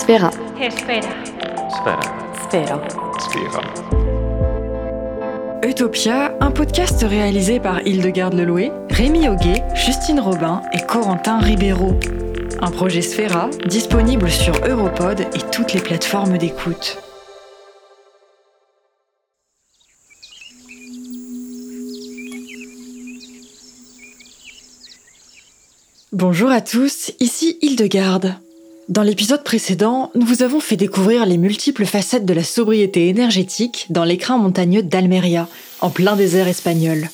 Sphera. Esfera. Sphera. Sphera. Utopia, un podcast réalisé par Hildegarde Leloué, Rémi Auguet, Justine Robin et Corentin Ribeiro. Un projet Sphera disponible sur Europod et toutes les plateformes d'écoute. Bonjour à tous, ici Hildegarde. Dans l'épisode précédent, nous vous avons fait découvrir les multiples facettes de la sobriété énergétique dans l'écrin montagneux d'Almeria, en plein désert espagnol.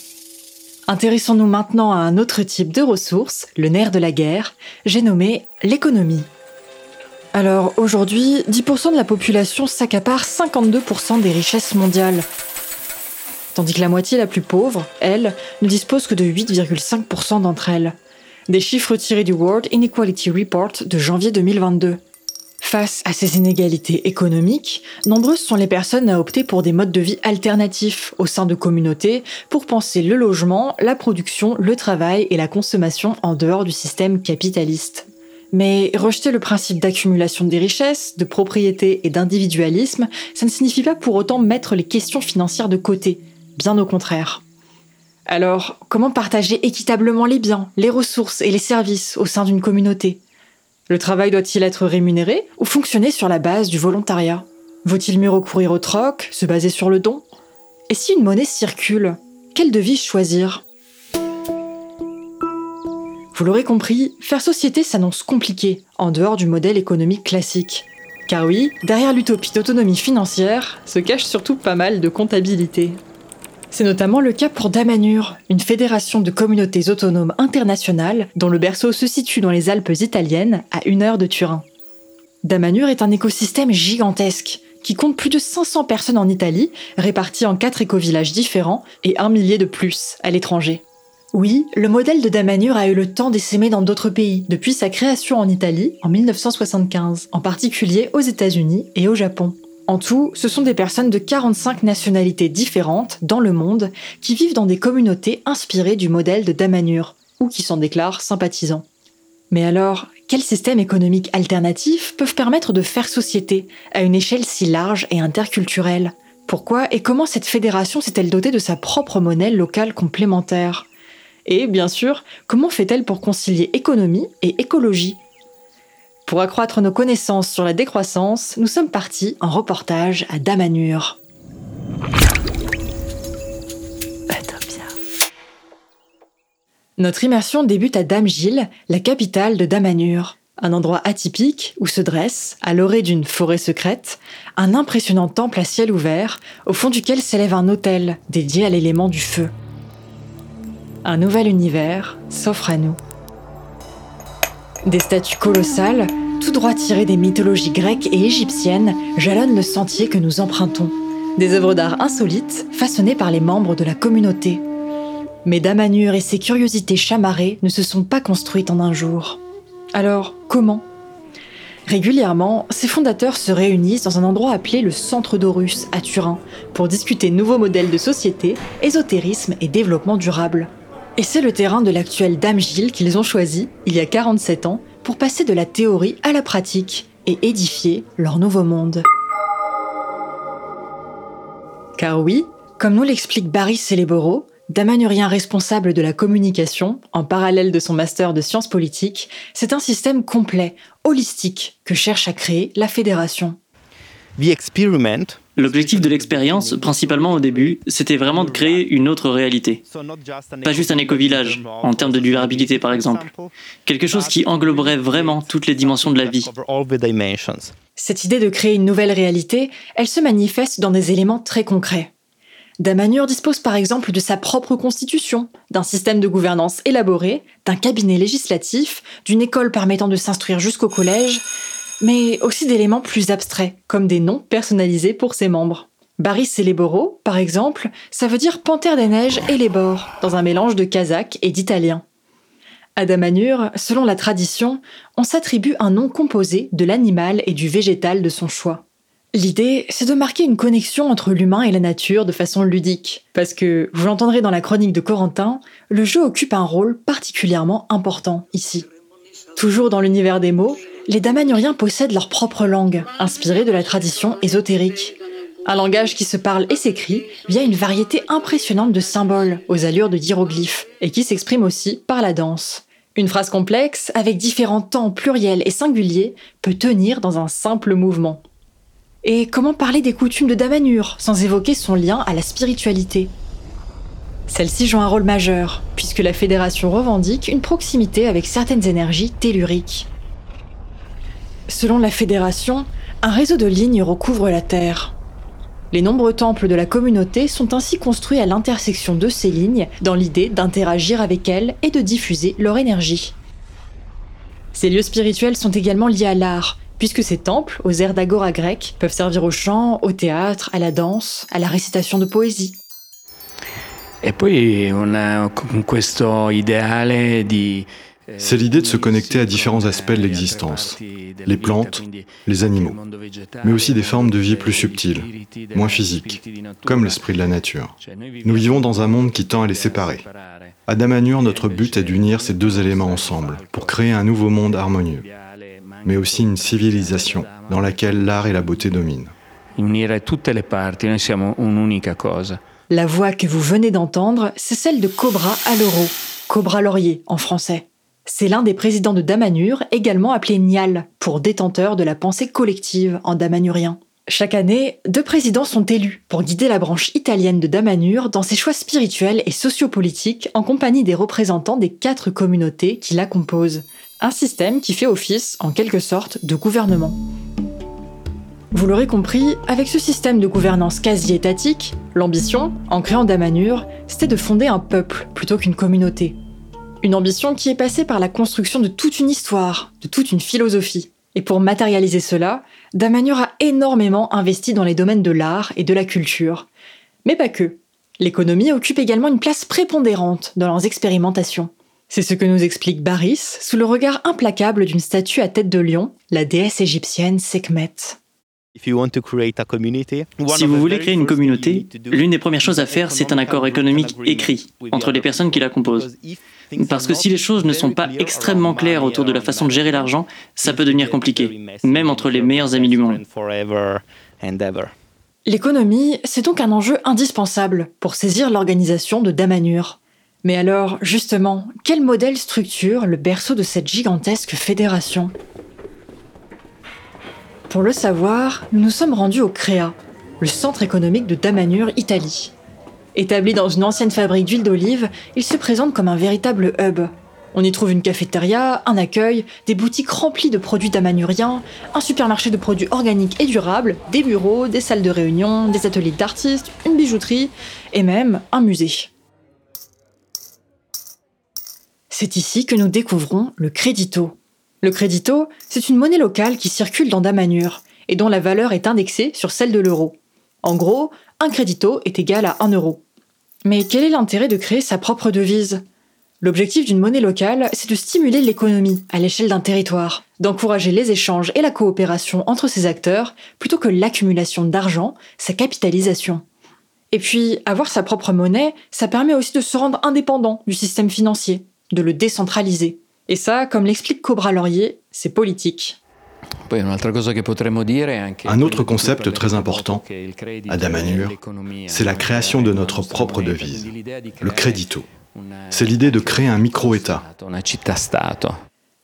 Intéressons-nous maintenant à un autre type de ressources, le nerf de la guerre, j'ai nommé l'économie. Alors aujourd'hui, 10% de la population s'accapare 52% des richesses mondiales, tandis que la moitié la plus pauvre, elle, ne dispose que de 8,5% d'entre elles des chiffres tirés du World Inequality Report de janvier 2022. Face à ces inégalités économiques, nombreuses sont les personnes à opter pour des modes de vie alternatifs au sein de communautés pour penser le logement, la production, le travail et la consommation en dehors du système capitaliste. Mais rejeter le principe d'accumulation des richesses, de propriété et d'individualisme, ça ne signifie pas pour autant mettre les questions financières de côté, bien au contraire. Alors, comment partager équitablement les biens, les ressources et les services au sein d'une communauté? Le travail doit-il être rémunéré ou fonctionner sur la base du volontariat? Vaut-il mieux recourir au troc, se baser sur le don? Et si une monnaie circule, quelle devise choisir? Vous l'aurez compris, faire société s'annonce compliqué en dehors du modèle économique classique. Car oui, derrière l'utopie d'autonomie financière se cache surtout pas mal de comptabilité. C'est notamment le cas pour Damanur, une fédération de communautés autonomes internationales dont le berceau se situe dans les Alpes italiennes, à une heure de Turin. Damanur est un écosystème gigantesque qui compte plus de 500 personnes en Italie, réparties en quatre écovillages différents et un millier de plus à l'étranger. Oui, le modèle de Damanur a eu le temps d'essaimer dans d'autres pays depuis sa création en Italie en 1975, en particulier aux États-Unis et au Japon. En tout, ce sont des personnes de 45 nationalités différentes dans le monde qui vivent dans des communautés inspirées du modèle de Damanur, ou qui s'en déclarent sympathisants. Mais alors, quels systèmes économiques alternatifs peuvent permettre de faire société à une échelle si large et interculturelle? Pourquoi et comment cette fédération s'est-elle dotée de sa propre monnaie locale complémentaire? Et bien sûr, comment fait-elle pour concilier économie et écologie? Pour accroître nos connaissances sur la décroissance, nous sommes partis en reportage à Damanur. Notre immersion débute à Damgil, la capitale de Damanur. Un endroit atypique où se dresse, à l'orée d'une forêt secrète, un impressionnant temple à ciel ouvert, au fond duquel s'élève un hôtel dédié à l'élément du feu. Un nouvel univers s'offre à nous. Des statues colossales, tout droit tirées des mythologies grecques et égyptiennes, jalonnent le sentier que nous empruntons. Des œuvres d'art insolites, façonnées par les membres de la communauté. Mais Damanur et ses curiosités chamarrées ne se sont pas construites en un jour. Alors, comment? Régulièrement, ses fondateurs se réunissent dans un endroit appelé le Centre d'Orus à Turin pour discuter nouveaux modèles de société, ésotérisme et développement durable. Et c'est le terrain de l'actuel Dame Gilles qu'ils ont choisi, il y a 47 ans, pour passer de la théorie à la pratique et édifier leur nouveau monde. Car oui, comme nous l'explique Barry Céléboro, damanurien responsable de la communication, en parallèle de son master de sciences politiques, c'est un système complet, holistique, que cherche à créer la fédération. L'objectif de l'expérience, principalement au début, c'était vraiment de créer une autre réalité. Pas juste un éco-village, en termes de durabilité par exemple. Quelque chose qui engloberait vraiment toutes les dimensions de la vie. Cette idée de créer une nouvelle réalité, elle se manifeste dans des éléments très concrets. Damanur dispose par exemple de sa propre constitution, d'un système de gouvernance élaboré, d'un cabinet législatif, d'une école permettant de s'instruire jusqu'au collège, mais aussi d'éléments plus abstraits, comme des noms personnalisés pour ses membres. Baris et les Boros, par exemple, ça veut dire panthère des neiges et les bords, dans un mélange de kazakh et d'italien. À selon la tradition, on s'attribue un nom composé de l'animal et du végétal de son choix. L'idée, c'est de marquer une connexion entre l'humain et la nature de façon ludique, parce que, vous l'entendrez dans la chronique de Corentin, le jeu occupe un rôle particulièrement important ici. Toujours dans l'univers des mots, les Damanuriens possèdent leur propre langue, inspirée de la tradition ésotérique. Un langage qui se parle et s'écrit via une variété impressionnante de symboles aux allures de hiéroglyphes, et qui s'exprime aussi par la danse. Une phrase complexe, avec différents temps pluriels et singuliers, peut tenir dans un simple mouvement. Et comment parler des coutumes de Damanur sans évoquer son lien à la spiritualité? Celle-ci joue un rôle majeur, puisque la fédération revendique une proximité avec certaines énergies telluriques. Selon la fédération, un réseau de lignes recouvre la Terre. Les nombreux temples de la communauté sont ainsi construits à l'intersection de ces lignes dans l'idée d'interagir avec elles et de diffuser leur énergie. Ces lieux spirituels sont également liés à l'art, puisque ces temples, aux airs d'agora grec, peuvent servir au chant, au théâtre, à la danse, à la récitation de poésie. Et puis, on a questo ideale di c'est l'idée de se connecter à différents aspects de l'existence, les plantes, les animaux, mais aussi des formes de vie plus subtiles, moins physiques, comme l'esprit de la nature. Nous vivons dans un monde qui tend à les séparer. À Damanur, notre but est d'unir ces deux éléments ensemble pour créer un nouveau monde harmonieux, mais aussi une civilisation dans laquelle l'art et la beauté dominent. La voix que vous venez d'entendre, c'est celle de Cobra Aloro, Cobra Laurier en français. C'est l'un des présidents de Damanur, également appelé Nial, pour détenteur de la pensée collective en damanurien. Chaque année, deux présidents sont élus pour guider la branche italienne de Damanur dans ses choix spirituels et sociopolitiques en compagnie des représentants des quatre communautés qui la composent. Un système qui fait office, en quelque sorte, de gouvernement. Vous l'aurez compris, avec ce système de gouvernance quasi étatique, l'ambition, en créant Damanur, c'était de fonder un peuple plutôt qu'une communauté. Une ambition qui est passée par la construction de toute une histoire, de toute une philosophie. Et pour matérialiser cela, Damanur a énormément investi dans les domaines de l'art et de la culture. Mais pas que. L'économie occupe également une place prépondérante dans leurs expérimentations. C'est ce que nous explique Baris sous le regard implacable d'une statue à tête de lion, la déesse égyptienne Sekhmet. Si vous voulez créer une communauté, l'une des premières choses à faire, c'est un accord économique écrit entre les personnes qui la composent. Parce que si les choses ne sont pas extrêmement claires autour de la façon de gérer l'argent, ça peut devenir compliqué, même entre les meilleurs amis du monde. L'économie, c'est donc un enjeu indispensable pour saisir l'organisation de Damanur. Mais alors, justement, quel modèle structure le berceau de cette gigantesque fédération? Pour le savoir, nous nous sommes rendus au CREA, le centre économique de Damanur, Italie. Établi dans une ancienne fabrique d'huile d'olive, il se présente comme un véritable hub. On y trouve une cafétéria, un accueil, des boutiques remplies de produits damanuriens, un supermarché de produits organiques et durables, des bureaux, des salles de réunion, des ateliers d'artistes, une bijouterie et même un musée. C'est ici que nous découvrons le crédito. Le crédito, c'est une monnaie locale qui circule dans Damanur et dont la valeur est indexée sur celle de l'euro. En gros, un crédito est égal à 1 euro. Mais quel est l'intérêt de créer sa propre devise? L'objectif d'une monnaie locale, c'est de stimuler l'économie à l'échelle d'un territoire, d'encourager les échanges et la coopération entre ces acteurs, plutôt que l'accumulation d'argent, sa capitalisation. Et puis, avoir sa propre monnaie, ça permet aussi de se rendre indépendant du système financier, de le décentraliser. Et ça, comme l'explique Cobra Laurier, c'est politique. Un autre concept très important à Damanur, c'est la création de notre propre devise, le crédito. C'est l'idée de créer un micro-État.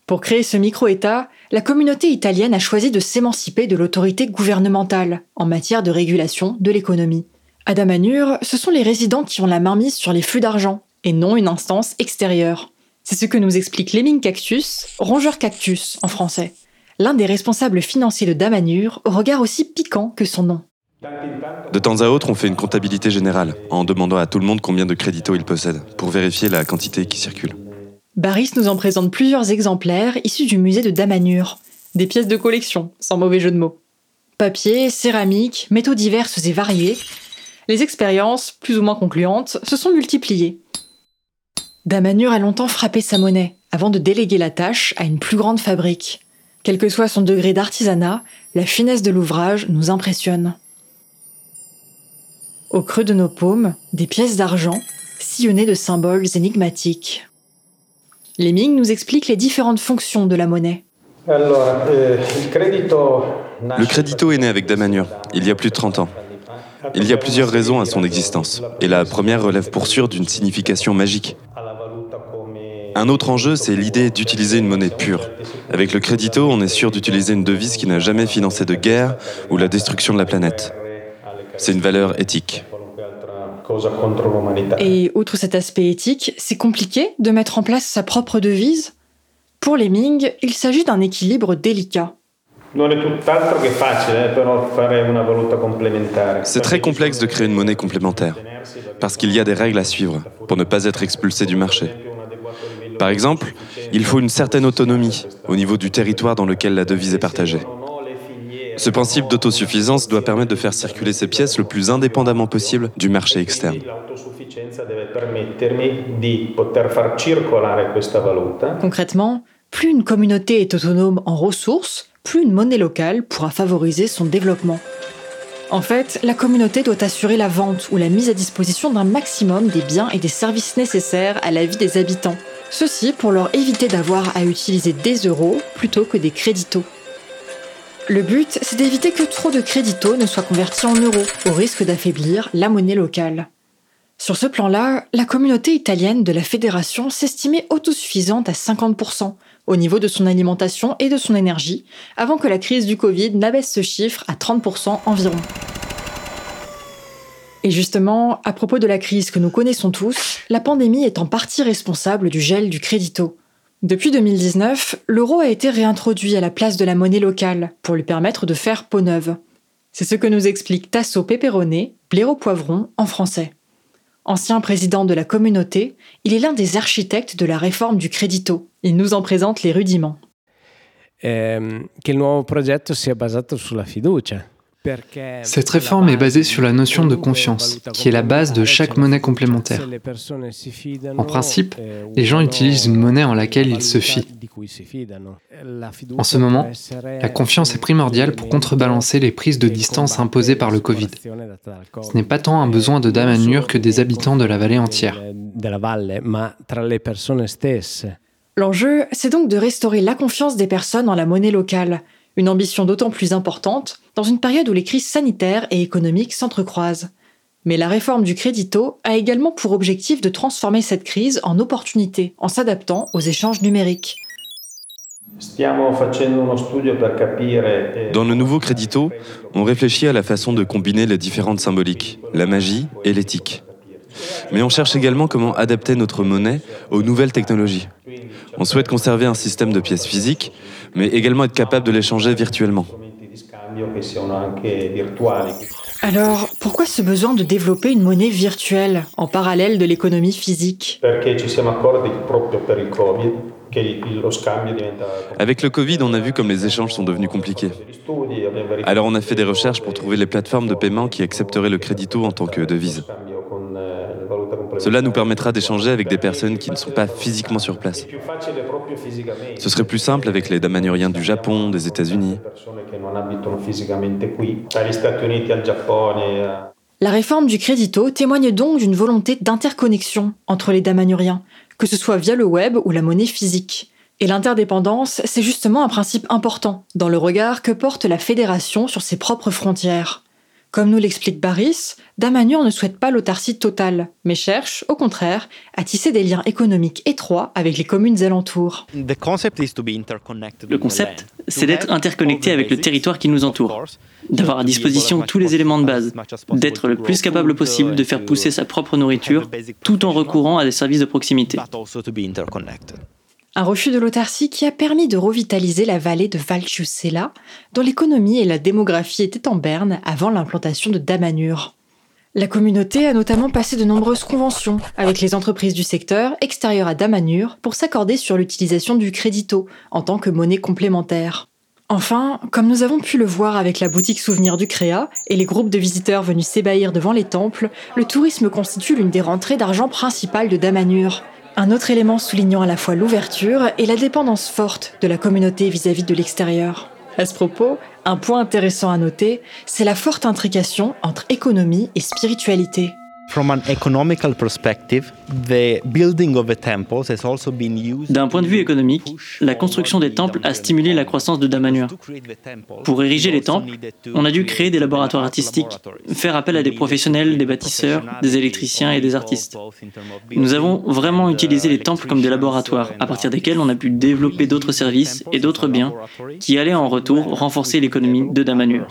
Pour créer ce micro-État, la communauté italienne a choisi de s'émanciper de l'autorité gouvernementale en matière de régulation de l'économie. À Damanur, ce sont les résidents qui ont la main mise sur les flux d'argent, et non une instance extérieure. C'est ce que nous explique Lemming Cactus, rongeur cactus en français l'un des responsables financiers de Damanur, au regard aussi piquant que son nom. De temps à autre, on fait une comptabilité générale, en demandant à tout le monde combien de créditos il possède, pour vérifier la quantité qui circule. Baris nous en présente plusieurs exemplaires issus du musée de Damanur. Des pièces de collection, sans mauvais jeu de mots. Papier, céramique, métaux diverses et variés. Les expériences, plus ou moins concluantes, se sont multipliées. Damanur a longtemps frappé sa monnaie, avant de déléguer la tâche à une plus grande fabrique. Quel que soit son degré d'artisanat, la finesse de l'ouvrage nous impressionne. Au creux de nos paumes, des pièces d'argent, sillonnées de symboles énigmatiques. Lemming nous explique les différentes fonctions de la monnaie. Le crédito est né avec Damanur, il y a plus de 30 ans. Il y a plusieurs raisons à son existence, et la première relève pour sûr d'une signification magique. Un autre enjeu, c'est l'idée d'utiliser une monnaie pure. Avec le crédito, on est sûr d'utiliser une devise qui n'a jamais financé de guerre ou la destruction de la planète. C'est une valeur éthique. Et outre cet aspect éthique, c'est compliqué de mettre en place sa propre devise? Pour les Ming, il s'agit d'un équilibre délicat. C'est très complexe de créer une monnaie complémentaire, parce qu'il y a des règles à suivre pour ne pas être expulsé du marché. Par exemple, il faut une certaine autonomie au niveau du territoire dans lequel la devise est partagée. Ce principe d'autosuffisance doit permettre de faire circuler ces pièces le plus indépendamment possible du marché externe. Concrètement, plus une communauté est autonome en ressources, plus une monnaie locale pourra favoriser son développement. En fait, la communauté doit assurer la vente ou la mise à disposition d'un maximum des biens et des services nécessaires à la vie des habitants. Ceci pour leur éviter d'avoir à utiliser des euros plutôt que des créditos. Le but, c'est d'éviter que trop de créditos ne soient convertis en euros, au risque d'affaiblir la monnaie locale. Sur ce plan-là, la communauté italienne de la fédération s'estimait autosuffisante à 50% au niveau de son alimentation et de son énergie, avant que la crise du Covid n'abaisse ce chiffre à 30% environ. Et justement, à propos de la crise que nous connaissons tous, la pandémie est en partie responsable du gel du crédito. Depuis 2019, l'euro a été réintroduit à la place de la monnaie locale pour lui permettre de faire peau neuve. C'est ce que nous explique Tasso Peperone, blaireau poivron en français. Ancien président de la communauté, il est l'un des architectes de la réforme du crédito. Il nous en présente les rudiments. Che il nuovo progetto sia basato sulla fiducia. Cette réforme est basée sur la notion de confiance, qui est la base de chaque monnaie complémentaire. En principe, les gens utilisent une monnaie en laquelle ils se fient. En ce moment, la confiance est primordiale pour contrebalancer les prises de distance imposées par le Covid. Ce n'est pas tant un besoin de Damanur que des habitants de la vallée entière. L'enjeu, c'est donc de restaurer la confiance des personnes en la monnaie locale, une ambition d'autant plus importante dans une période où les crises sanitaires et économiques s'entrecroisent. Mais la réforme du crédito a également pour objectif de transformer cette crise en opportunité en s'adaptant aux échanges numériques. Eh, dans le nouveau crédito, on réfléchit à la façon de combiner les différentes symboliques, la magie et l'éthique. Mais on cherche également comment adapter notre monnaie aux nouvelles technologies. On souhaite conserver un système de pièces physiques, mais également être capable de l'échanger virtuellement. Alors, pourquoi ce besoin de développer une monnaie virtuelle en parallèle de l'économie physique? Avec le Covid, on a vu comme les échanges sont devenus compliqués. Alors on a fait des recherches pour trouver les plateformes de paiement qui accepteraient le crédito en tant que devise. Cela nous permettra d'échanger avec des personnes qui ne sont pas physiquement sur place. Ce serait plus simple avec les damanuriens du Japon, des États-Unis. La réforme du crédito témoigne donc d'une volonté d'interconnexion entre les damanuriens, que ce soit via le web ou la monnaie physique. Et l'interdépendance, c'est justement un principe important dans le regard que porte la fédération sur ses propres frontières. Comme nous l'explique Baris, Damanur ne souhaite pas l'autarcie totale, mais cherche, au contraire, à tisser des liens économiques étroits avec les communes alentours. Le concept, c'est d'être interconnecté avec le territoire qui nous entoure, d'avoir à disposition tous les éléments de base, d'être le plus capable possible de faire pousser sa propre nourriture tout en recourant à des services de proximité. Un refus de l'autarcie qui a permis de revitaliser la vallée de Valciusella, dont l'économie et la démographie étaient en berne avant l'implantation de Damanur. La communauté a notamment passé de nombreuses conventions avec les entreprises du secteur extérieur à Damanur pour s'accorder sur l'utilisation du crédito en tant que monnaie complémentaire. Enfin, comme nous avons pu le voir avec la boutique souvenir du Créa et les groupes de visiteurs venus s'ébahir devant les temples, le tourisme constitue l'une des rentrées d'argent principales de Damanur. Un autre élément soulignant à la fois l'ouverture et la dépendance forte de la communauté vis-à-vis de l'extérieur. À ce propos, un point intéressant à noter, c'est la forte intrication entre économie et spiritualité. D'un point de vue économique, la construction des temples a stimulé la croissance de Damanhur. Pour ériger les temples, on a dû créer des laboratoires artistiques, faire appel à des professionnels, des bâtisseurs, des électriciens et des artistes. Nous avons vraiment utilisé les temples comme des laboratoires, à partir desquels on a pu développer d'autres services et d'autres biens qui allaient en retour renforcer l'économie de Damanhur.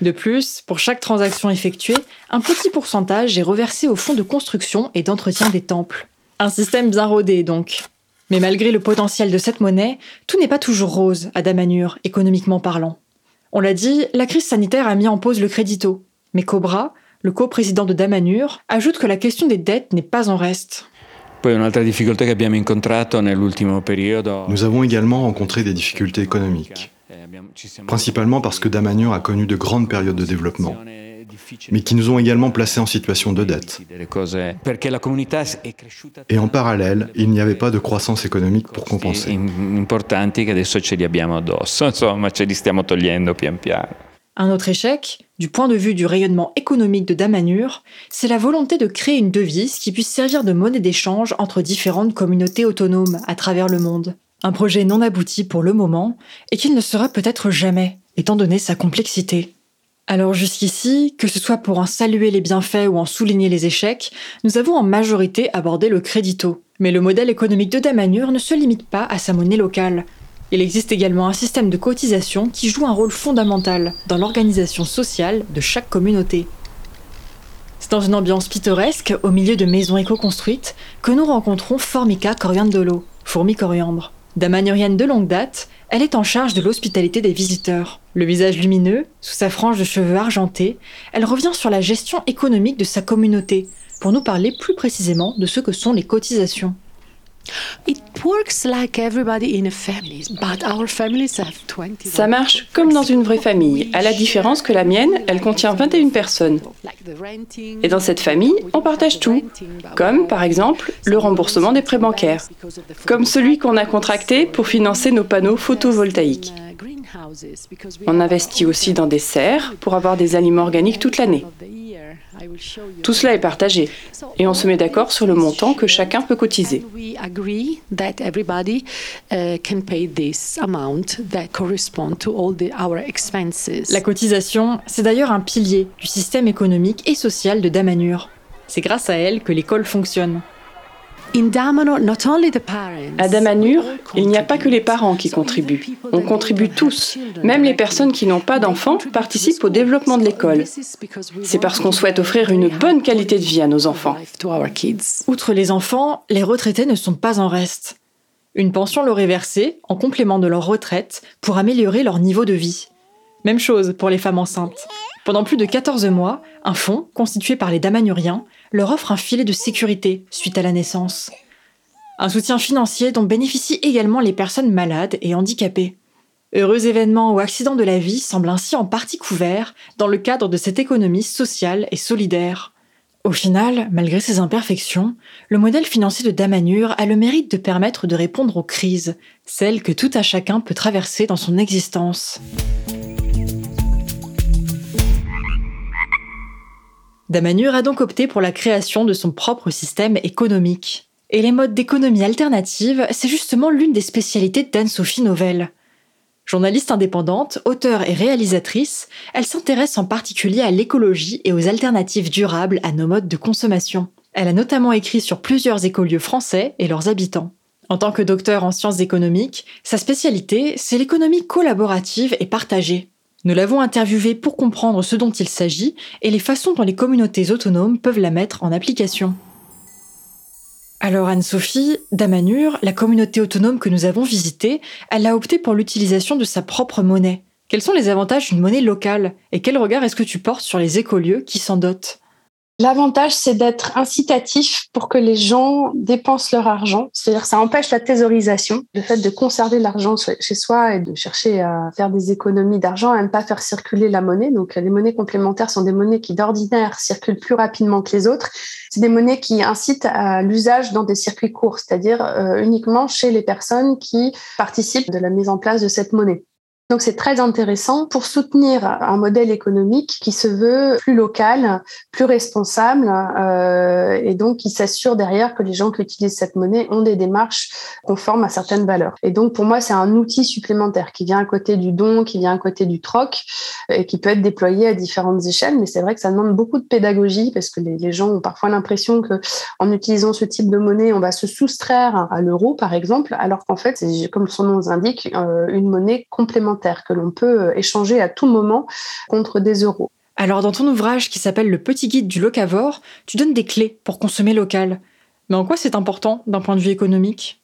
De plus, pour chaque transaction effectuée, un petit pourcentage est reversé au fonds de construction et d'entretien des temples. Un système bien rodé donc. Mais malgré le potentiel de cette monnaie, tout n'est pas toujours rose à Damanhur, économiquement parlant. On l'a dit, la crise sanitaire a mis en pause le crédito. Mais Cobra, le co-président de Damanhur, ajoute que la question des dettes n'est pas en reste. Nous avons également rencontré des difficultés économiques principalement parce que Damanhur a connu de grandes périodes de développement, mais qui nous ont également placés en situation de dette. Et en parallèle, il n'y avait pas de croissance économique pour compenser. Un autre échec, du point de vue du rayonnement économique de Damanhur, c'est la volonté de créer une devise qui puisse servir de monnaie d'échange entre différentes communautés autonomes à travers le monde. Un projet non abouti pour le moment et qu'il ne sera peut-être jamais, étant donné sa complexité. Alors jusqu'ici, que ce soit pour en saluer les bienfaits ou en souligner les échecs, nous avons en majorité abordé le crédito. Mais le modèle économique de Damanhur ne se limite pas à sa monnaie locale. Il existe également un système de cotisation qui joue un rôle fondamental dans l'organisation sociale de chaque communauté. C'est dans une ambiance pittoresque, au milieu de maisons éco-construites, que nous rencontrons Formica coriandolo, fourmi coriandre. Damanurienne de longue date, elle est en charge de l'hospitalité des visiteurs. Le visage lumineux, sous sa frange de cheveux argentés, elle revient sur la gestion économique de sa communauté, pour nous parler plus précisément de ce que sont les cotisations. Ça marche comme dans une vraie famille, à la différence que la mienne, elle contient 21 personnes. Et dans cette famille, on partage tout, comme par exemple le remboursement des prêts bancaires, comme celui qu'on a contracté pour financer nos panneaux photovoltaïques. On investit aussi dans des serres pour avoir des aliments organiques toute l'année. Tout cela est partagé et on se met d'accord sur le montant que chacun peut cotiser. La cotisation, c'est d'ailleurs un pilier du système économique et social de Damanhur. C'est grâce à elle que l'école fonctionne. À Damanhur, il n'y a pas que les parents qui contribuent. On contribue tous. Même les personnes qui n'ont pas d'enfants participent au développement de l'école. C'est parce qu'on souhaite offrir une bonne qualité de vie à nos enfants. Outre les enfants, les retraités ne sont pas en reste. Une pension leur est versée en complément de leur retraite pour améliorer leur niveau de vie. Même chose pour les femmes enceintes. Pendant plus de 14 mois, un fonds, constitué par les Damanuriens, leur offre un filet de sécurité suite à la naissance. Un soutien financier dont bénéficient également les personnes malades et handicapées. Heureux événements ou accidents de la vie semblent ainsi en partie couverts dans le cadre de cette économie sociale et solidaire. Au final, malgré ses imperfections, le modèle financier de Damanur a le mérite de permettre de répondre aux crises, celles que tout à chacun peut traverser dans son existence. Damanur a donc opté pour la création de son propre système économique. Et les modes d'économie alternative, c'est justement l'une des spécialités d'Anne-Sophie Novelle. Journaliste indépendante, auteure et réalisatrice, elle s'intéresse en particulier à l'écologie et aux alternatives durables à nos modes de consommation. Elle a notamment écrit sur plusieurs écolieux français et leurs habitants. En tant que docteur en sciences économiques, sa spécialité, c'est l'économie collaborative et partagée. Nous l'avons interviewé pour comprendre ce dont il s'agit et les façons dont les communautés autonomes peuvent la mettre en application. Alors Anne-Sophie, Damanur, la communauté autonome que nous avons visitée, elle a opté pour l'utilisation de sa propre monnaie. Quels sont les avantages d'une monnaie locale et quel regard est-ce que tu portes sur les écolieux qui s'en dotent L'avantage, c'est d'être incitatif pour que les gens dépensent leur argent. C'est-à-dire, ça empêche la thésaurisation, le fait de conserver l'argent chez soi et de chercher à faire des économies d'argent, à ne pas faire circuler la monnaie. Donc, les monnaies complémentaires sont des monnaies qui, d'ordinaire, circulent plus rapidement que les autres. C'est des monnaies qui incitent à l'usage dans des circuits courts, c'est-à-dire euh, uniquement chez les personnes qui participent de la mise en place de cette monnaie. Donc c'est très intéressant pour soutenir un modèle économique qui se veut plus local, plus responsable euh, et donc qui s'assure derrière que les gens qui utilisent cette monnaie ont des démarches conformes à certaines valeurs. Et donc pour moi c'est un outil supplémentaire qui vient à côté du don, qui vient à côté du troc et qui peut être déployé à différentes échelles. Mais c'est vrai que ça demande beaucoup de pédagogie parce que les, gens ont parfois l'impression que en utilisant ce type de monnaie on va se soustraire à l'euro par exemple, alors qu'en fait c'est comme son nom l'indique euh, une monnaie complémentaire que l'on peut euh, échanger à tout moment contre des euros. Alors dans ton ouvrage qui s'appelle Le petit guide du locavore, tu donnes des clés pour consommer local. Mais en quoi c'est important d'un point de vue économique?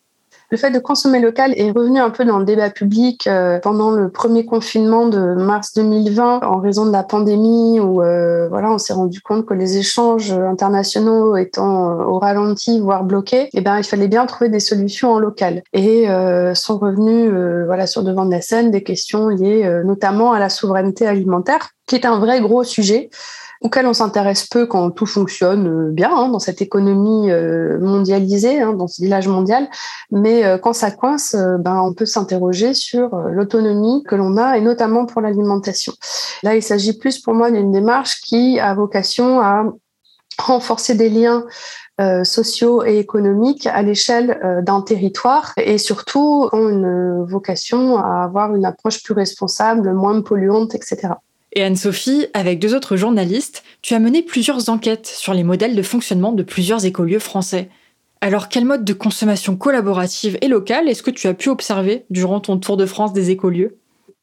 Le fait de consommer local est revenu un peu dans le débat public euh, pendant le premier confinement de mars 2020 en raison de la pandémie où euh, voilà, on s'est rendu compte que les échanges internationaux étant euh, au ralenti voire bloqués, eh ben il fallait bien trouver des solutions en local. Et sont revenus voilà sur devant de la scène des questions liées notamment à la souveraineté alimentaire qui est un vrai gros sujet auquel on s'intéresse peu quand tout fonctionne euh, bien hein, dans cette économie euh, mondialisée, hein, dans ce village mondial. Mais euh, quand ça coince, ben, on peut s'interroger sur l'autonomie que l'on a, et notamment pour l'alimentation. Là, il s'agit plus pour moi d'une démarche qui a vocation à renforcer des liens sociaux et économiques à l'échelle d'un territoire et surtout ont une vocation à avoir une approche plus responsable, moins polluante, etc. Et Anne-Sophie, avec deux autres journalistes, tu as mené plusieurs enquêtes sur les modèles de fonctionnement de plusieurs écolieux français. Alors, quel mode de consommation collaborative et locale est-ce que tu as pu observer durant ton tour de France des écolieux?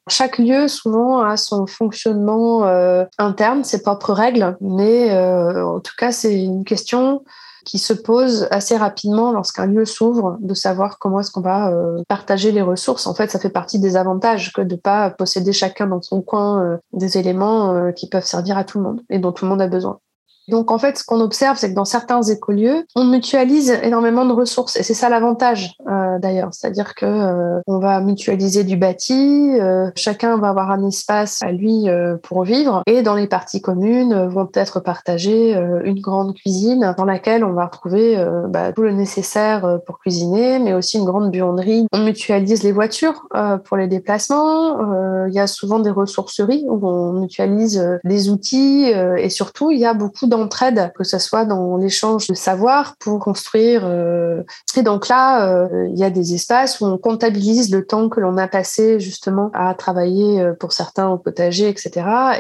Chaque lieu, souvent, a son fonctionnement euh, interne, ses propres règles, mais euh, en tout cas, c'est une question qui se pose assez rapidement lorsqu'un lieu s'ouvre, de savoir comment est-ce qu'on va euh, partager les ressources. En fait, ça fait partie des avantages que de pas posséder chacun dans son coin euh, des éléments euh, qui peuvent servir à tout le monde et dont tout le monde a besoin. Donc en fait, ce qu'on observe, c'est que dans certains écolieux, on mutualise énormément de ressources, et c'est ça l'avantage euh, d'ailleurs, c'est-à-dire que euh, on va mutualiser du bâti, euh, chacun va avoir un espace à lui pour vivre, et dans les parties communes vont peut-être partager une grande cuisine dans laquelle on va retrouver bah, tout le nécessaire pour cuisiner, mais aussi une grande buanderie. On mutualise les voitures pour les déplacements. Il y a souvent des ressourceries où on mutualise des outils, et surtout il y a beaucoup d'entraide, que ce soit dans l'échange de savoir pour construire. Euh, et donc là, euh, il y a des espaces où on comptabilise le temps que l'on a passé justement à travailler euh, pour certains au potager, etc.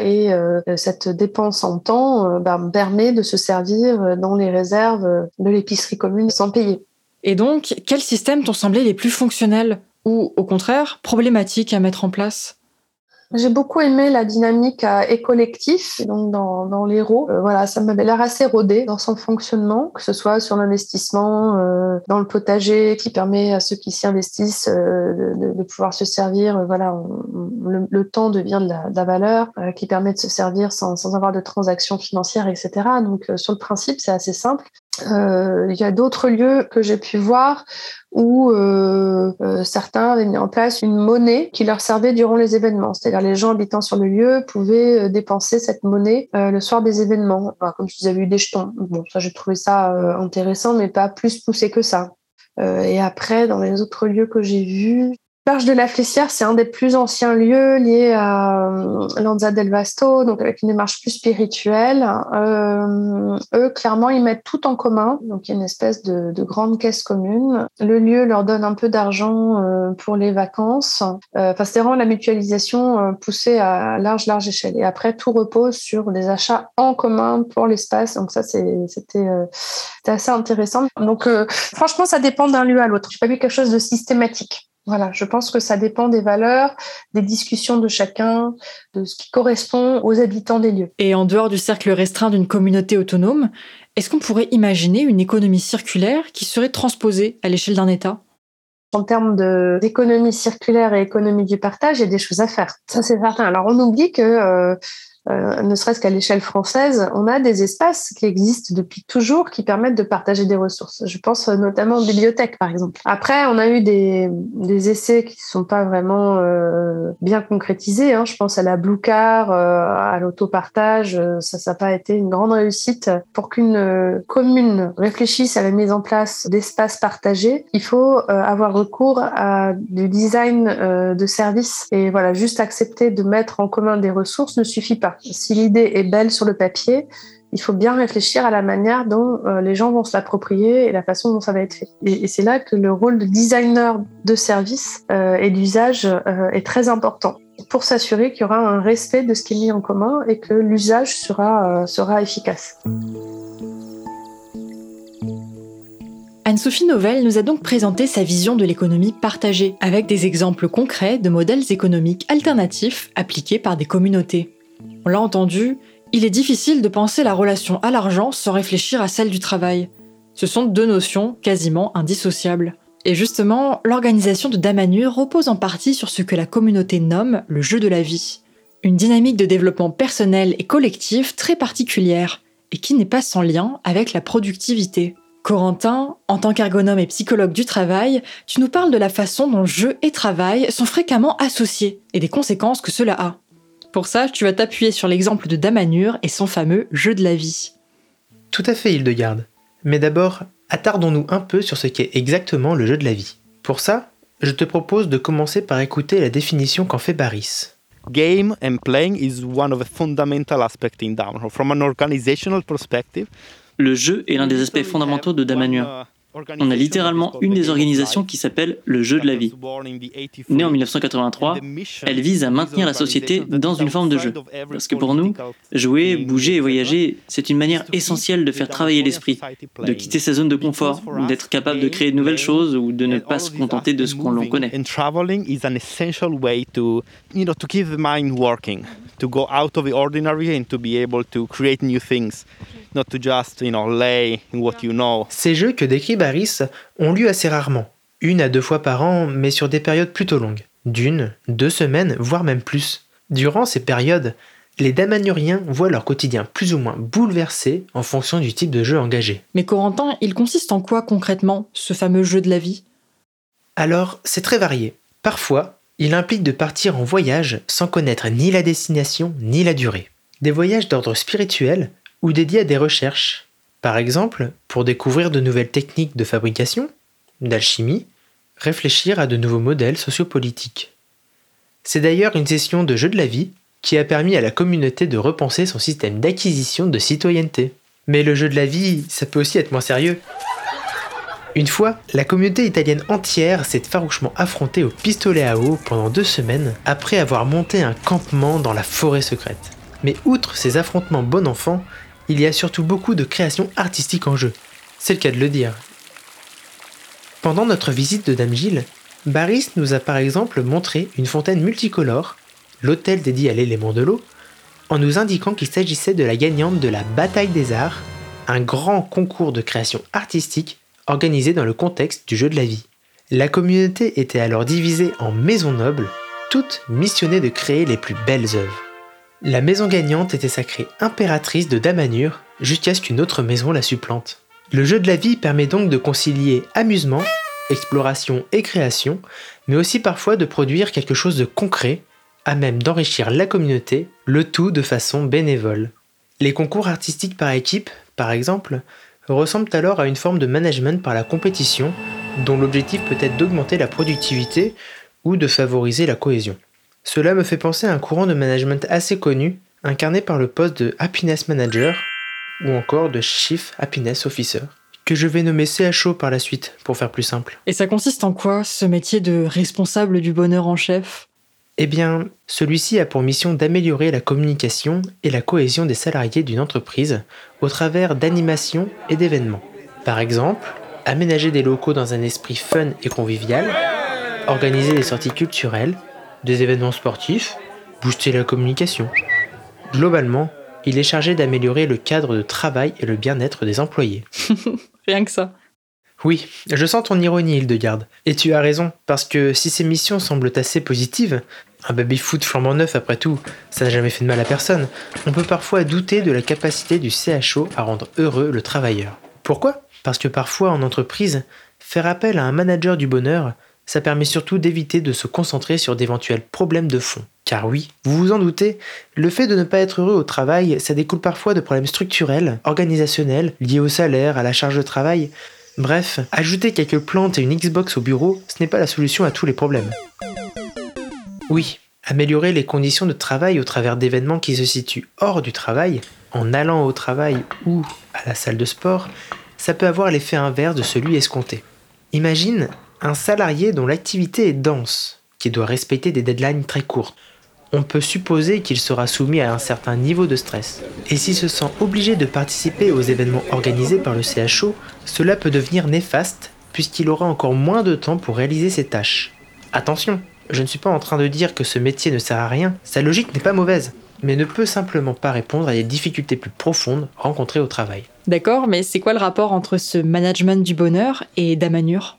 Et cette dépense en temps bah, permet de se servir dans les réserves de l'épicerie commune sans payer. Et donc, quels systèmes t'ont semblé les plus fonctionnels ou au contraire problématiques à mettre en place? J'ai beaucoup aimé la dynamique à éco-collectif, donc dans, dans l'héros. Euh, voilà, ça m'avait l'air assez rodé dans son fonctionnement, que ce soit sur l'investissement euh, dans le potager qui permet à ceux qui s'y investissent euh, de, de, pouvoir se servir. Euh, voilà, le, temps devient de la, de la valeur qui permet de se servir sans, sans avoir de transactions financières, etc. Donc sur le principe, c'est assez simple. Euh, il y a d'autres lieux que j'ai pu voir où euh, euh, certains avaient mis en place une monnaie qui leur servait durant les événements. C'est-à-dire les gens habitant sur le lieu pouvaient dépenser cette monnaie le soir des événements. comme je disais, eu des jetons. Bon, ça j'ai trouvé ça intéressant, mais pas plus poussé que ça. et après, dans les autres lieux que j'ai vus, L'Arche de la Flessière, c'est un des plus anciens lieux liés à euh, Lanza del Vasto, donc avec une démarche plus spirituelle. Euh, eux, clairement, ils mettent tout en commun, donc il y a une espèce de, de grande caisse commune. Le lieu leur donne un peu d'argent euh, pour les vacances. Euh, enfin, c'est vraiment la mutualisation euh, poussée à large, large échelle. Et après, tout repose sur des achats en commun pour l'espace. Donc ça, c'était assez intéressant. Donc franchement, ça dépend d'un lieu à l'autre. Je n'ai pas vu quelque chose de systématique. Voilà, je pense que ça dépend des valeurs, des discussions de chacun, de ce qui correspond aux habitants des lieux. Et en dehors du cercle restreint d'une communauté autonome, est-ce qu'on pourrait imaginer une économie circulaire qui serait transposée à l'échelle d'un État? En termes d'économie circulaire et économie du partage, il y a des choses à faire. Ça, c'est certain. Alors, on oublie que euh, euh, ne serait-ce qu'à l'échelle française, on a des espaces qui existent depuis toujours qui permettent de partager des ressources. Je pense notamment aux bibliothèques, par exemple. Après, on a eu des, des essais qui ne sont pas vraiment euh, bien concrétisés. Hein. Je pense à la Blue Car, à l'autopartage. Ça, ça n'a pas été une grande réussite. Pour qu'une commune réfléchisse à la mise en place d'espaces partagés, il faut avoir recours à du design de services. Et voilà, juste accepter de mettre en commun des ressources ne suffit pas. Si l'idée est belle sur le papier, il faut bien réfléchir à la manière dont euh, les gens vont se l'approprier et la façon dont ça va être fait. Et, c'est là que le rôle de designer de service euh, et d'usage euh, est très important pour s'assurer qu'il y aura un respect de ce qui est mis en commun et que l'usage sera, sera efficace. Anne-Sophie Novelle nous a donc présenté sa vision de l'économie partagée, avec des exemples concrets de modèles économiques alternatifs appliqués par des communautés. On l'a entendu, il est difficile de penser la relation à l'argent sans réfléchir à celle du travail. Ce sont deux notions quasiment indissociables. Et justement, l'organisation de Damanur repose en partie sur ce que la communauté nomme le jeu de la vie. Une dynamique de développement personnel et collectif très particulière, et qui n'est pas sans lien avec la productivité. Corentin, en tant qu'ergonome et psychologue du travail, tu nous parles de la façon dont jeu et travail sont fréquemment associés et des conséquences que cela a. Pour ça, tu vas t'appuyer sur l'exemple de Damanur et son fameux jeu de la vie. Tout à fait, Hildegarde. Mais d'abord, attardons-nous un peu sur ce qu'est exactement le jeu de la vie. Pour ça, je te propose de commencer par écouter la définition qu'en fait Baris. Game and playing is one of the fundamental aspects in From an organizational perspective, le jeu est l'un des aspects fondamentaux de Damanur. On a littéralement une des organisations qui s'appelle le jeu de la vie. Née en 1983, elle vise à maintenir la société dans une forme de jeu. Parce que pour nous, jouer, bouger et voyager, c'est une manière essentielle de faire travailler l'esprit, de quitter sa zone de confort, d'être capable de créer de nouvelles choses ou de ne pas se contenter de ce qu'on l'on connaît. to go out of the ordinary and to be able to create new things not to just, you know, lay in what you know. Ces jeux que décrit Baris ont lieu assez rarement, une à deux fois par an, mais sur des périodes plutôt longues, d'une, deux semaines, voire même plus. Durant ces périodes, les Damanuriens voient leur quotidien plus ou moins bouleversé en fonction du type de jeu engagé. Mais Corentin, il consiste en quoi concrètement, ce fameux jeu de la vie? Alors, c'est très varié. Parfois, il implique de partir en voyage sans connaître ni la destination ni la durée. Des voyages d'ordre spirituel ou dédiés à des recherches, par exemple pour découvrir de nouvelles techniques de fabrication, d'alchimie, réfléchir à de nouveaux modèles sociopolitiques. C'est d'ailleurs une session de jeu de la vie qui a permis à la communauté de repenser son système d'acquisition de citoyenneté. Mais le jeu de la vie, ça peut aussi être moins sérieux. Une fois, la communauté italienne entière s'est farouchement affrontée au pistolet à eau pendant deux semaines après avoir monté un campement dans la forêt secrète. Mais outre ces affrontements bon enfant, il y a surtout beaucoup de créations artistiques en jeu. C'est le cas de le dire. Pendant notre visite de Dame Gilles, Baris nous a par exemple montré une fontaine multicolore, l'hôtel dédié à l'élément de l'eau, en nous indiquant qu'il s'agissait de la gagnante de la Bataille des Arts, un grand concours de création artistique organisé dans le contexte du jeu de la vie. La communauté était alors divisée en maisons nobles, toutes missionnées de créer les plus belles œuvres. La maison gagnante était sacrée impératrice de Damanur jusqu'à ce qu'une autre maison la supplante. Le jeu de la vie permet donc de concilier amusement, exploration et création, mais aussi parfois de produire quelque chose de concret, à même d'enrichir la communauté, le tout de façon bénévole. Les concours artistiques par équipe, par exemple, ressemblent alors à une forme de management par la compétition, dont l'objectif peut être d'augmenter la productivité ou de favoriser la cohésion. Cela me fait penser à un courant de management assez connu, incarné par le poste de Happiness Manager ou encore de Chief Happiness Officer, que je vais nommer CHO par la suite, pour faire plus simple. Et ça consiste en quoi, ce métier de responsable du bonheur en chef? Eh bien, celui-ci a pour mission d'améliorer la communication et la cohésion des salariés d'une entreprise au travers d'animations et d'événements. Par exemple, aménager des locaux dans un esprit fun et convivial, organiser des sorties culturelles, des événements sportifs, booster la communication. Globalement, il est chargé d'améliorer le cadre de travail et le bien-être des employés. Rien que ça. Oui, je sens ton ironie, Hildegarde. Et tu as raison, parce que si ces missions semblent assez positives, Un baby-foot flambant neuf après tout, ça n'a jamais fait de mal à personne. On peut parfois douter de la capacité du CHO à rendre heureux le travailleur. Pourquoi? Parce que parfois en entreprise, faire appel à un manager du bonheur, ça permet surtout d'éviter de se concentrer sur d'éventuels problèmes de fond. Car oui, vous vous en doutez, le fait de ne pas être heureux au travail, ça découle parfois de problèmes structurels, organisationnels, liés au salaire, à la charge de travail. Bref, ajouter quelques plantes et une Xbox au bureau, ce n'est pas la solution à tous les problèmes. Oui, améliorer les conditions de travail au travers d'événements qui se situent hors du travail, en allant au travail ou à la salle de sport, ça peut avoir l'effet inverse de celui escompté. Imagine un salarié dont l'activité est dense, qui doit respecter des deadlines très courtes. On peut supposer qu'il sera soumis à un certain niveau de stress. Et s'il se sent obligé de participer aux événements organisés par le CHO, cela peut devenir néfaste puisqu'il aura encore moins de temps pour réaliser ses tâches. Attention, je ne suis pas en train de dire que ce métier ne sert à rien, sa logique n'est pas mauvaise, mais ne peut simplement pas répondre à des difficultés plus profondes rencontrées au travail. D'accord, mais c'est quoi le rapport entre ce management du bonheur et Damanur?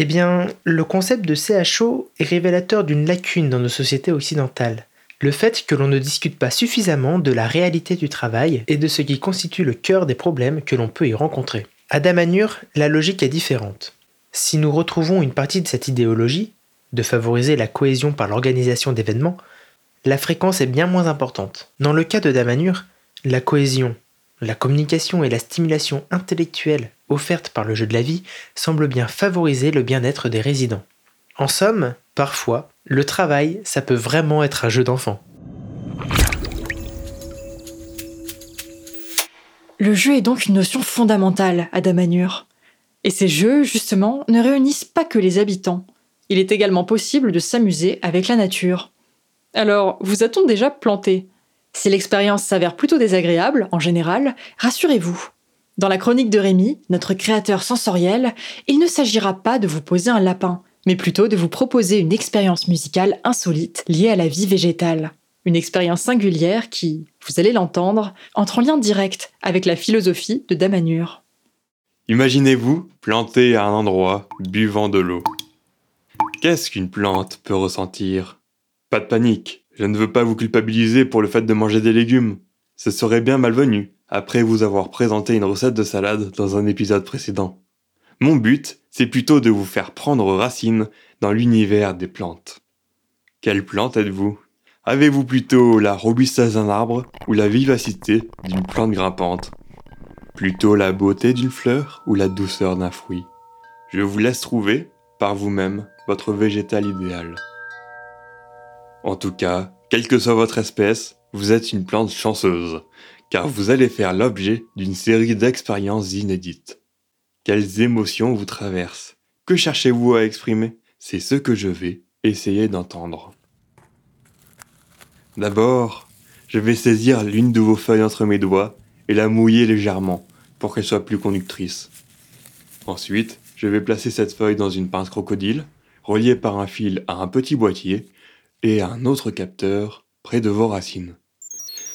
Eh bien, le concept de CHO est révélateur d'une lacune dans nos sociétés occidentales. Le fait que l'on ne discute pas suffisamment de la réalité du travail et de ce qui constitue le cœur des problèmes que l'on peut y rencontrer. À Damanur, la logique est différente. Si nous retrouvons une partie de cette idéologie, de favoriser la cohésion par l'organisation d'événements, la fréquence est bien moins importante. Dans le cas de Damanur, la cohésion, la communication et la stimulation intellectuelle offerte par le jeu de la vie semblent bien favoriser le bien-être des résidents. En somme, parfois, le travail, ça peut vraiment être un jeu d'enfant. Le jeu est donc une notion fondamentale à Damanur. Et ces jeux, justement, ne réunissent pas que les habitants. Il est également possible de s'amuser avec la nature. Alors, vous a-t-on déjà planté? Si l'expérience s'avère plutôt désagréable, en général, rassurez-vous. Dans la chronique de Rémi, notre créateur sensoriel, il ne s'agira pas de vous poser un lapin, mais plutôt de vous proposer une expérience musicale insolite liée à la vie végétale. Une expérience singulière qui, vous allez l'entendre, entre en lien direct avec la philosophie de Damanur. Imaginez-vous planté à un endroit, buvant de l'eau. Qu'est-ce qu'une plante peut ressentir? Pas de panique, je ne veux pas vous culpabiliser pour le fait de manger des légumes. Ce serait bien malvenu, après vous avoir présenté une recette de salade dans un épisode précédent. Mon but, c'est plutôt de vous faire prendre racine dans l'univers des plantes. Quelle plante êtes-vous? Avez-vous plutôt la robustesse d'un arbre ou la vivacité d'une plante grimpante? Plutôt la beauté d'une fleur ou la douceur d'un fruit? Je vous laisse trouver, par vous-même, votre végétal idéal. En tout cas, quelle que soit votre espèce, vous êtes une plante chanceuse, car vous allez faire l'objet d'une série d'expériences inédites. Quelles émotions vous traversent Que cherchez-vous à exprimer? C'est ce que je vais essayer d'entendre. D'abord, je vais saisir l'une de vos feuilles entre mes doigts et la mouiller légèrement pour qu'elle soit plus conductrice. Ensuite, je vais placer cette feuille dans une pince crocodile, reliée par un fil à un petit boîtier, et un autre capteur près de vos racines.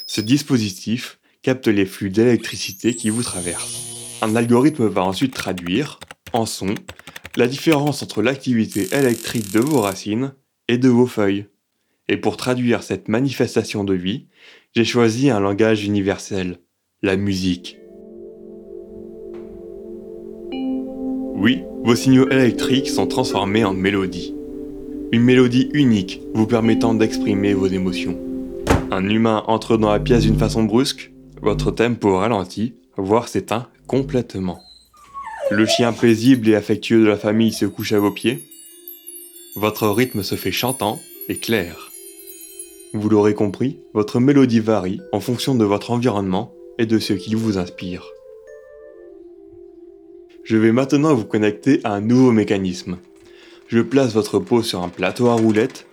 Ce dispositif capte les flux d'électricité qui vous traversent. Un algorithme va ensuite traduire, en son, la différence entre l'activité électrique de vos racines et de vos feuilles. Et pour traduire cette manifestation de vie, j'ai choisi un langage universel, la musique. Oui, vos signaux électriques sont transformés en mélodies. Une mélodie unique vous permettant d'exprimer vos émotions. Un humain entre dans la pièce d'une façon brusque, votre tempo ralentit, voire s'éteint complètement. Le chien paisible et affectueux de la famille se couche à vos pieds. Votre rythme se fait chantant et clair. Vous l'aurez compris, votre mélodie varie en fonction de votre environnement et de ce qui vous inspire. Je vais maintenant vous connecter à un nouveau mécanisme, je place votre peau sur un plateau à roulettes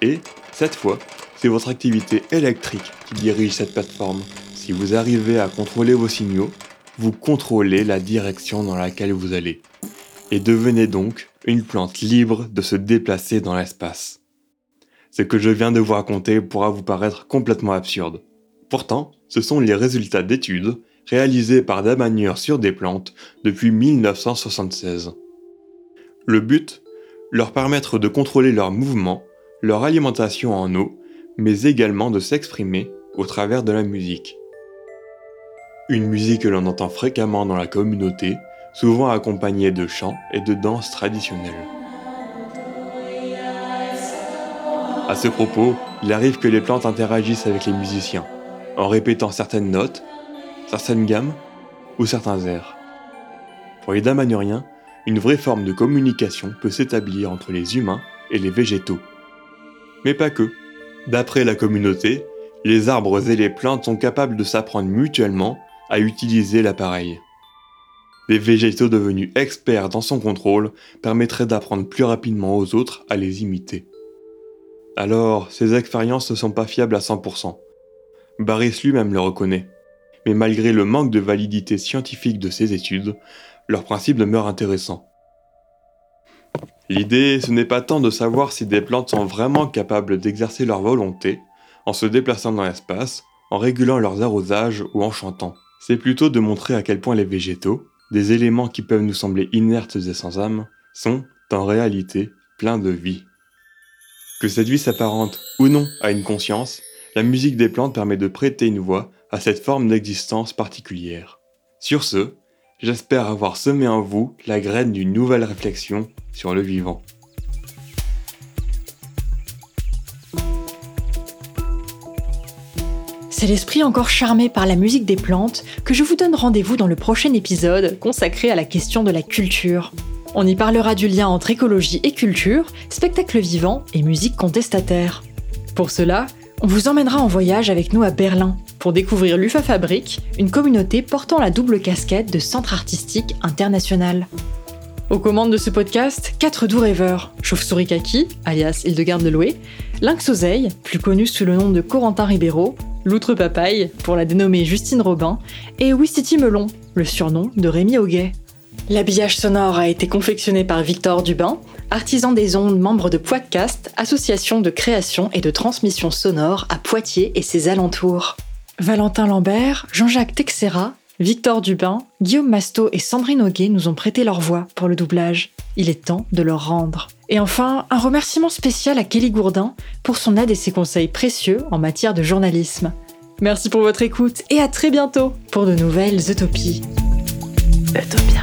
et, cette fois, c'est votre activité électrique qui dirige cette plateforme. Si vous arrivez à contrôler vos signaux, vous contrôlez la direction dans laquelle vous allez. Et devenez donc une plante libre de se déplacer dans l'espace. Ce que je viens de vous raconter pourra vous paraître complètement absurde. Pourtant, ce sont les résultats d'études réalisées par Damanure sur des plantes depuis 1976. Le but leur permettre de contrôler leurs mouvements leur alimentation en eau, mais également de s'exprimer au travers de la musique. Une musique que l'on entend fréquemment dans la communauté, souvent accompagnée de chants et de danses traditionnelles. À ce propos, il arrive que les plantes interagissent avec les musiciens, en répétant certaines notes, certaines gammes ou certains airs. Pour les damanuriens, une vraie forme de communication peut s'établir entre les humains et les végétaux. Mais pas que. D'après la communauté, les arbres et les plantes sont capables de s'apprendre mutuellement à utiliser l'appareil. Les végétaux devenus experts dans son contrôle permettraient d'apprendre plus rapidement aux autres à les imiter. Alors, ces expériences ne sont pas fiables à 100%. Barris lui-même le reconnaît. Mais malgré le manque de validité scientifique de ces études, leur principe demeure intéressant. L'idée, ce n'est pas tant de savoir si des plantes sont vraiment capables d'exercer leur volonté en se déplaçant dans l'espace, en régulant leurs arrosages ou en chantant. C'est plutôt de montrer à quel point les végétaux, des éléments qui peuvent nous sembler inertes et sans âme, sont, en réalité, pleins de vie. Que cette vie s'apparente ou non à une conscience, la musique des plantes permet de prêter une voix à cette forme d'existence particulière. Sur ce, j'espère avoir semé en vous la graine d'une nouvelle réflexion sur le vivant. C'est l'esprit encore charmé par la musique des plantes que je vous donne rendez-vous dans le prochain épisode consacré à la question de la culture. On y parlera du lien entre écologie et culture, spectacle vivant et musique contestataire. Pour cela, on vous emmènera en voyage avec nous à Berlin pour découvrir l'UFA Fabrique, une communauté portant la double casquette de centre artistique international. Aux commandes de ce podcast, quatre doux rêveurs, Chauve-souris Kaki, alias Hildegarde de Loué, Lynx Oseille, plus connu sous le nom de Corentin Ribeiro, Loutre Papaye, pour la dénommée Justine Robin, et Wistiti Melon, le surnom de Rémi Auguet. L'habillage sonore a été confectionné par Victor Dubin, artisan des ondes, membre de Poitcast, association de création et de transmission sonore à Poitiers et ses alentours. Valentin Lambert, Jean-Jacques Texera, Victor Dubin, Guillaume Masto et Sandrine Auguet nous ont prêté leur voix pour le doublage. Il est temps de leur rendre. Et enfin, un remerciement spécial à Kelly Gourdin pour son aide et ses conseils précieux en matière de journalisme. Merci pour votre écoute et à très bientôt pour de nouvelles utopies. Utopia.